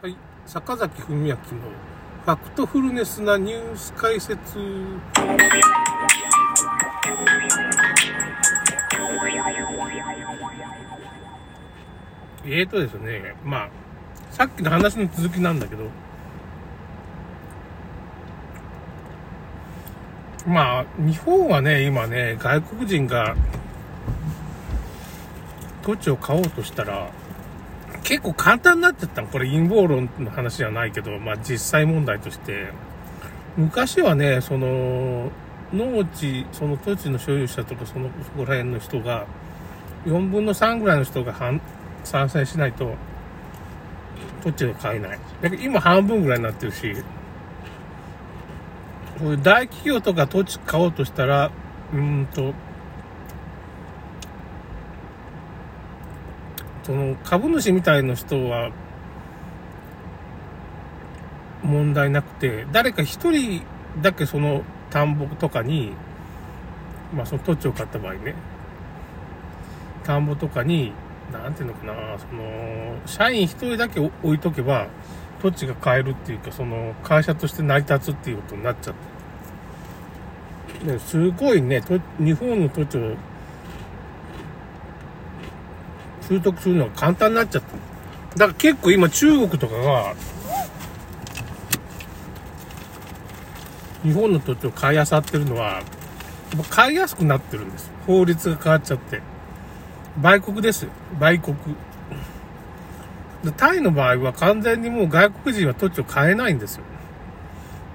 はい、坂崎文明のファクトフルネスなニュース解説。えーとですね、まあ、さっきの話の続きなんだけど、まあ、日本はね、今ね、外国人が土地を買おうとしたら、結構簡単になってった。これ陰謀論の話じゃないけど、まあ実際問題として。昔はね、その、農地、その土地の所有者とかその、そこら辺の人が、4分の3ぐらいの人が反賛成しないと、土地が買えない。だけど今半分ぐらいになってるし、こういう大企業とか土地買おうとしたら、うんと、その株主みたいな人は問題なくて、誰か一人だけその田んぼとかに、まあその土地を買った場合ね、田んぼとかに、なんていうのかな、その、社員一人だけ置いとけば、土地が買えるっていうか、その、会社として成り立つっていうことになっちゃって。ですごいね、日本の土地を習得するのが簡単になっちゃった。だから結構今中国とかが、日本の土地を買い漁ってるのは、買いやすくなってるんです。法律が変わっちゃって。売国ですよ。売国。タイの場合は完全にもう外国人は土地を買えないんですよ。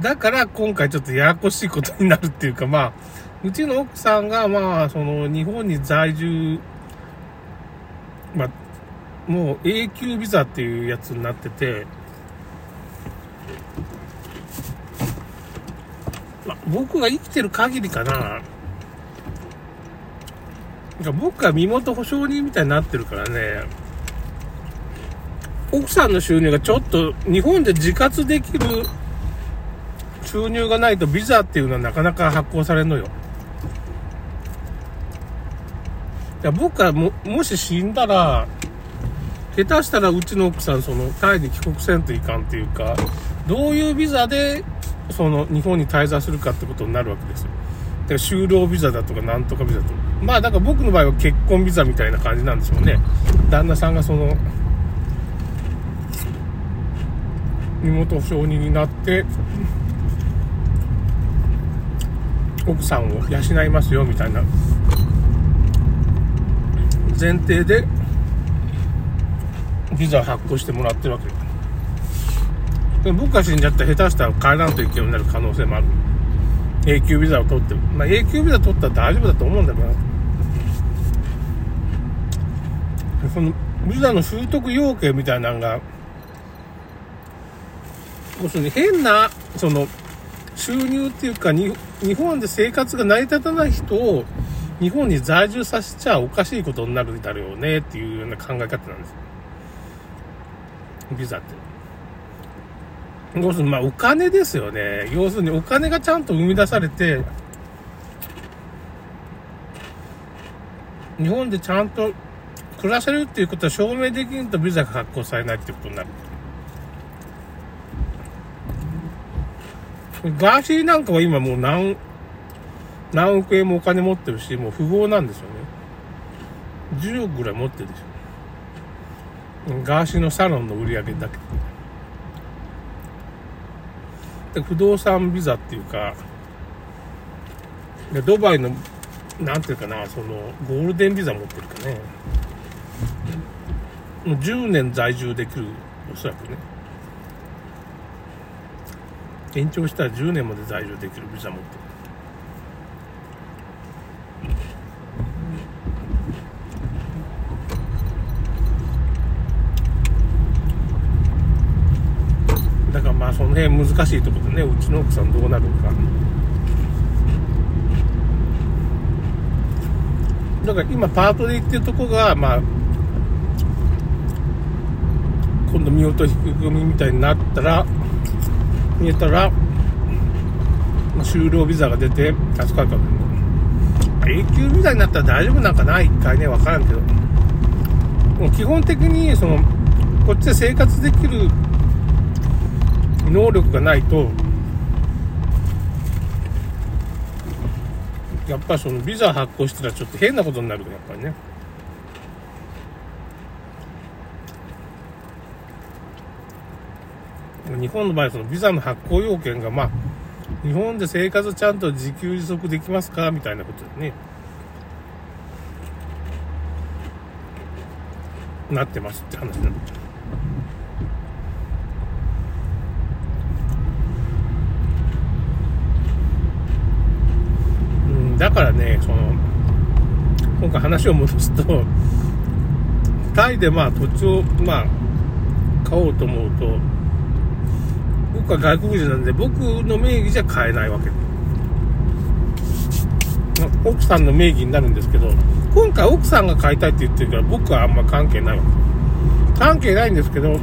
だから今回ちょっとややこしいことになるっていうか、まあ、うちの奥さんがまあ、その日本に在住まあ、もう永久ビザっていうやつになってて、まあ、僕が生きてる限りかな、か僕が身元保証人みたいになってるからね、奥さんの収入がちょっと日本で自活できる収入がないとビザっていうのはなかなか発行されるのよ。いや僕はも、もし死んだら、下手したらうちの奥さん、その、タイに帰国せんといかんっていうか、どういうビザで、その、日本に滞在するかってことになるわけですよ。で就労ビザだとか、なんとかビザとか。まあ、だから僕の場合は結婚ビザみたいな感じなんでしょうね。旦那さんがその、身元保証人になって、奥さんを養いますよ、みたいな前提でビザ発行してもらってるわけで僕が死んじゃったら下手したら帰らんといけようになる可能性もある。永久ビザを取って。まあ永久ビザ取ったら大丈夫だと思うんだけどそのビザの習得要件みたいなのが要するに変なその収入っていうか日本で生活が成り立たない人を日本に在住させちゃおかしいことになるだろうねっていうような考え方なんですよ。ビザって。要するに、まあ、お金ですよね。要するに、お金がちゃんと生み出されて、日本でちゃんと暮らせるっていうことは証明できんとビザが発行されないってことになる。ガーシーなんかは今もう何、何億円もお金持ってるし、もう富豪なんですよね。10億ぐらい持ってるでしょ。ガーシーのサロンの売り上げだけで。不動産ビザっていうか、でドバイの、なんていうかな、その、ゴールデンビザ持ってるかね。もう10年在住できる、おそらくね。延長したら10年まで在住できるビザ持ってる。まあその辺難しいところでねうちの奥さんどうなるか。だから今パートで行ってるとこがまあ今度見落とし組みたいになったら見えたら就労ビザが出て助かるかも永久ビザになったら大丈夫なんかな？一回ね分からんけど。もう基本的にそのこっちで生活できる能力がないとやっぱそのビザ発行したらちょっと変なことになるやっぱりね。日本の場合そのビザの発行要件がまあ日本で生活ちゃんと自給自足できますかみたいなことでね。なってますって話なんだだからね、その、今回話を戻すと、タイでまあ土地を、まあ、買おうと思うと、僕は外国人なんで、僕の名義じゃ買えないわけ。奥さんの名義になるんですけど、今回奥さんが買いたいって言ってるから僕はあんま関係ないわけ。関係ないんですけど、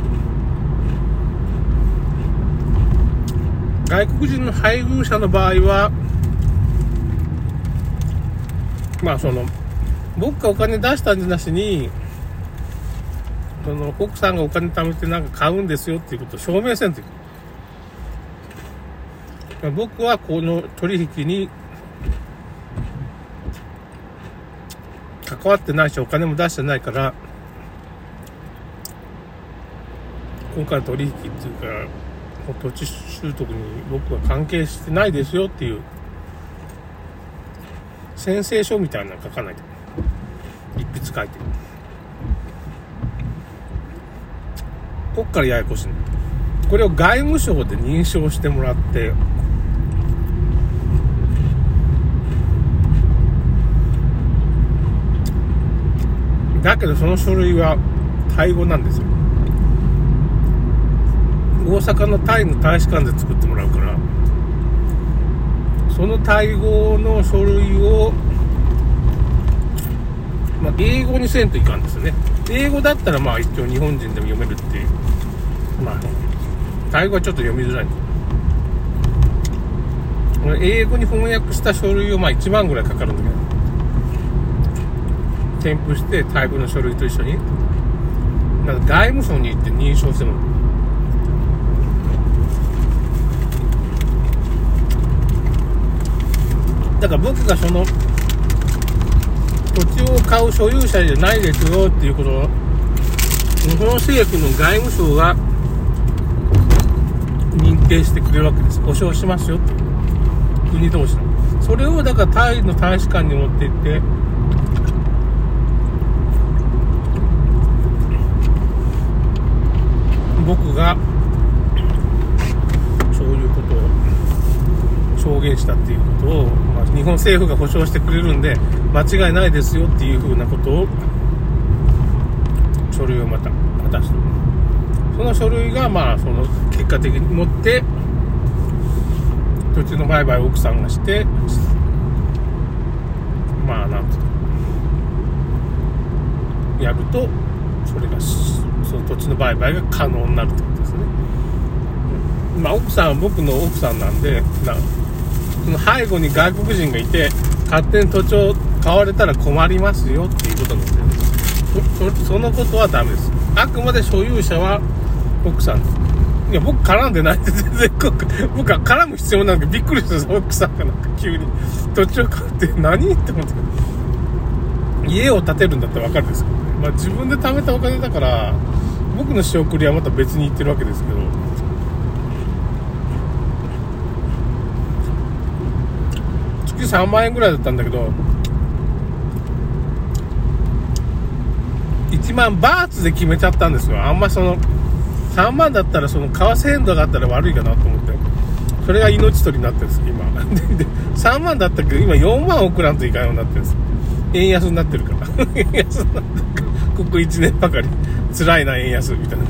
外国人の配偶者の場合は、まあその、僕がお金出したんじゃなしに、その奥さんがお金貯めてなんか買うんですよっていうことを証明せんといけない。僕はこの取引に関わってないしお金も出してないから今回の取引っていうか土地習得に僕は関係してないですよっていう宣誓書みたいなの書かないと。一筆書いて。こっからややこしいこれを外務省で認証してもらって、だけどその書類はタイ語なんですよ。大阪のタイの大使館で作ってもらうから、そのタイ語の書類を、まあ、英語にせんといかんですね。英語だったらまあ一応日本人でも読めるっていう。まあ、タイ語はちょっと読みづらい。英語に翻訳した書類をまあ1万ぐらいかかるんだけど、添付してタイ語の書類と一緒に、なんか外務省に行って認証してもらう。だから僕がその土地を買う所有者じゃないですよっていうことを日本政府の外務省が認定してくれるわけです。保証しますよ国同士の。それをだからタイの大使館に持って行って僕がそういうことを証言したっていうことをま日本政府が保証してくれるんで間違いないですよっていうふうなことを書類をまた渡すその書類がまあその結果的に持って土地の売買を奥さんがしてまあなんとやるとそれがその土地の売買が可能になるってことですね。まあ奥さん僕の奥さんなんでなその背後に外国人がいて、勝手に土地を買われたら困りますよっていうことなんですよ。そそのことはダメです。あくまで所有者は奥さんです。いや、僕絡んでないって全然、僕は絡む必要なんかびっくりした奥さんがなんか急に土地を買って何って思って家を建てるんだったらわかるんですけどね。まあ自分で貯めたお金だから、僕の仕送りはまた別に言ってるわけですけど、3万円ぐらいだったんだけど、1万バーツで決めちゃったんですよ。あんまその、3万だったらその為替変動があったら悪いかなと思って。それが命取りになってるんです、今。で、3万だったけど、今4万送らんといかんようになってるんです。円安になってるから。円安になってるから。ここ1年ばかり。辛いな、円安、みたいな。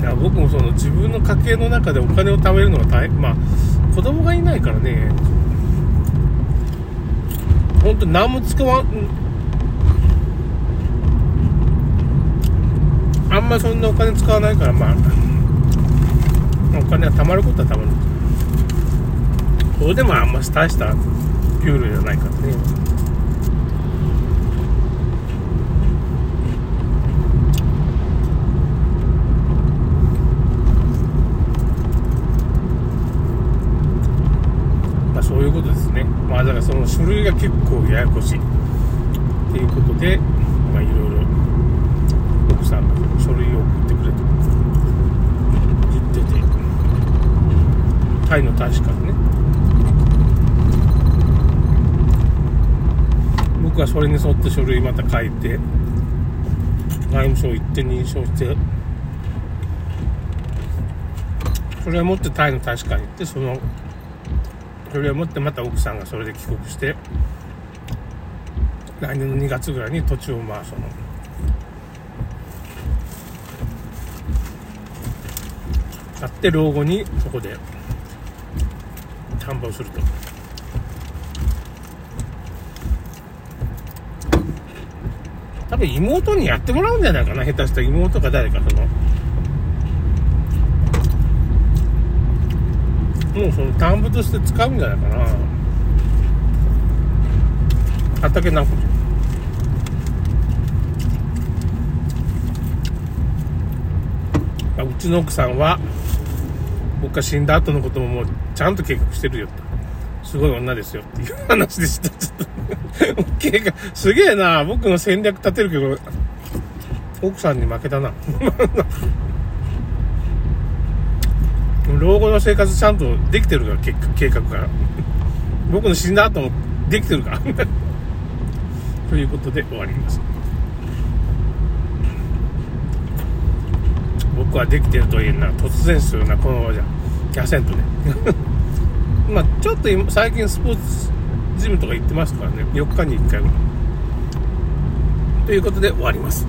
いや僕もその自分の家計の中でお金を貯めるのが大変、まあ、子供がいないからね。本当何も使わん。あんまそんなお金使わないからまあお金は貯まることはたまる。それでもあんま大した給料じゃないからね。そういうことですね。まあだからその書類が結構ややこしい。っていうことでまあいろいろ奥さんが書類を送ってくれと。言っててタイの大使館ね。僕はそれに沿って書類また書いて外務省行って認証してそれを持ってタイの大使館に行ってそのそれを持ってまた奥さんがそれで帰国して来年の2月ぐらいに土地をまあその。買って老後にそこで田んぼをすると。多分妹にやってもらうんじゃないかな。下手したら妹か誰かその。もうその田んぼとして使うんじゃないかな。畑なんかうちの奥さんは僕が死んだ後のことももうちゃんと計画してるよと。すごい女ですよっていう話でした。ちょっと計画すげえな。僕の戦略立てるけど奥さんに負けたな。老後の生活ちゃんとできてるから計計画が。僕の死んだ後もできてるから。ということで終わります。僕はできてると言えんな。突然するな。このままじゃ。痩せんとね。まあちょっと今最近スポーツジムとか行ってますからね。4日に1回ぐらい。ということで終わります。